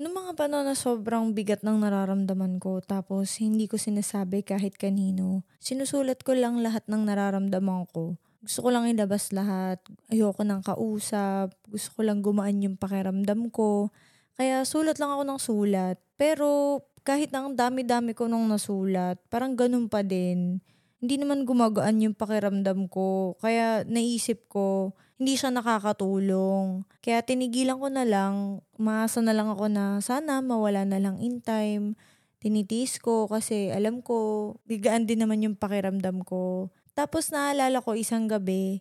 Noong mga panahon na sobrang bigat ng nararamdaman ko tapos hindi ko sinasabi kahit kanino, sinusulat ko lang lahat ng nararamdaman ko. Gusto ko lang ilabas lahat. Ayoko nang kausap. Gusto ko lang gumaan yung pakiramdam ko. Kaya sulat lang ako ng sulat. Pero kahit ang dami-dami ko nung nasulat, parang ganun pa din. Hindi naman gumagaan yung pakiramdam ko. Kaya naisip ko, hindi siya nakakatulong. Kaya tinigilan ko na lang, maasa na lang ako na sana mawala na lang in time. Tinitiis ko kasi alam ko, bigaan din naman yung pakiramdam ko. Tapos naalala ko isang gabi,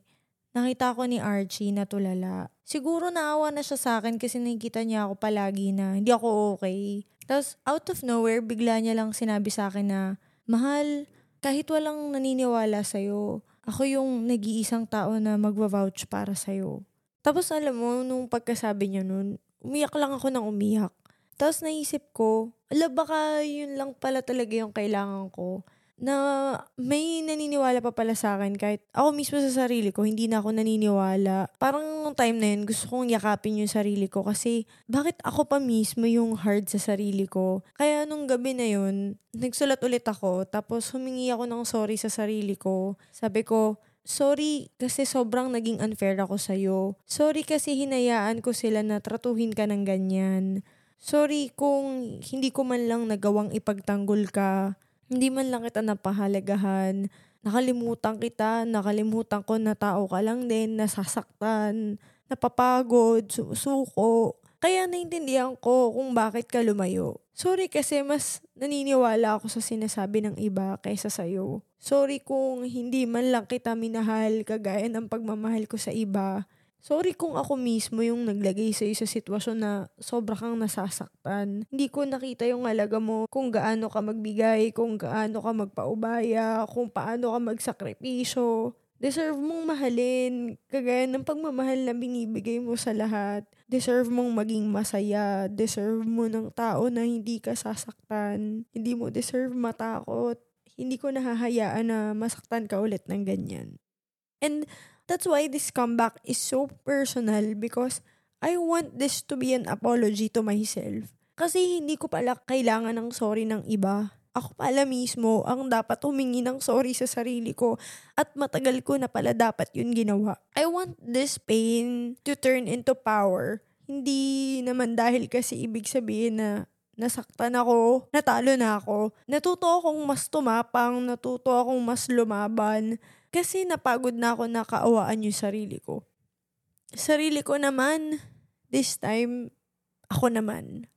nakita ko ni Archie na tulala. Siguro naawa na siya sa akin kasi nakikita niya ako palagi na hindi ako okay. Tapos out of nowhere, bigla niya lang sinabi sa akin na, Mahal, kahit walang naniniwala sa'yo, ako yung nag-iisang tao na magva-vouch para sa'yo. Tapos alam mo, nung pagkasabi niya nun, umiyak lang ako ng umiyak. Tapos naisip ko, ala baka yun lang pala talaga yung kailangan ko na may naniniwala pa pala sa akin kahit ako mismo sa sarili ko, hindi na ako naniniwala. Parang nung time na yun, gusto kong yakapin yung sarili ko kasi bakit ako pa mismo yung hard sa sarili ko? Kaya nung gabi na yun, nagsulat ulit ako tapos humingi ako ng sorry sa sarili ko. Sabi ko, Sorry kasi sobrang naging unfair ako sa'yo. Sorry kasi hinayaan ko sila na tratuhin ka ng ganyan. Sorry kung hindi ko man lang nagawang ipagtanggol ka. Hindi man lang kita napahalagahan. Nakalimutan kita, nakalimutan ko na tao ka lang din, nasasaktan, napapagod, susuko. Kaya naintindihan ko kung bakit ka lumayo. Sorry kasi mas naniniwala ako sa sinasabi ng iba kaysa sa'yo. Sorry kung hindi man lang kita minahal kagaya ng pagmamahal ko sa iba. Sorry kung ako mismo yung naglagay sa sa sitwasyon na sobra kang nasasaktan. Hindi ko nakita yung halaga mo kung gaano ka magbigay, kung gaano ka magpaubaya, kung paano ka magsakripisyo. Deserve mong mahalin, kagaya ng pagmamahal na binibigay mo sa lahat. Deserve mong maging masaya. Deserve mo ng tao na hindi ka sasaktan. Hindi mo deserve matakot. Hindi ko nahahayaan na masaktan ka ulit ng ganyan. And That's why this comeback is so personal because I want this to be an apology to myself. Kasi hindi ko pala kailangan ng sorry ng iba. Ako pala mismo ang dapat humingi ng sorry sa sarili ko at matagal ko na pala dapat yun ginawa. I want this pain to turn into power. Hindi naman dahil kasi ibig sabihin na nasaktan ako, natalo na ako. Natuto akong mas tumapang, natuto akong mas lumaban, kasi napagod na ako na kaawaan yung sarili ko. Sarili ko naman, this time, ako naman.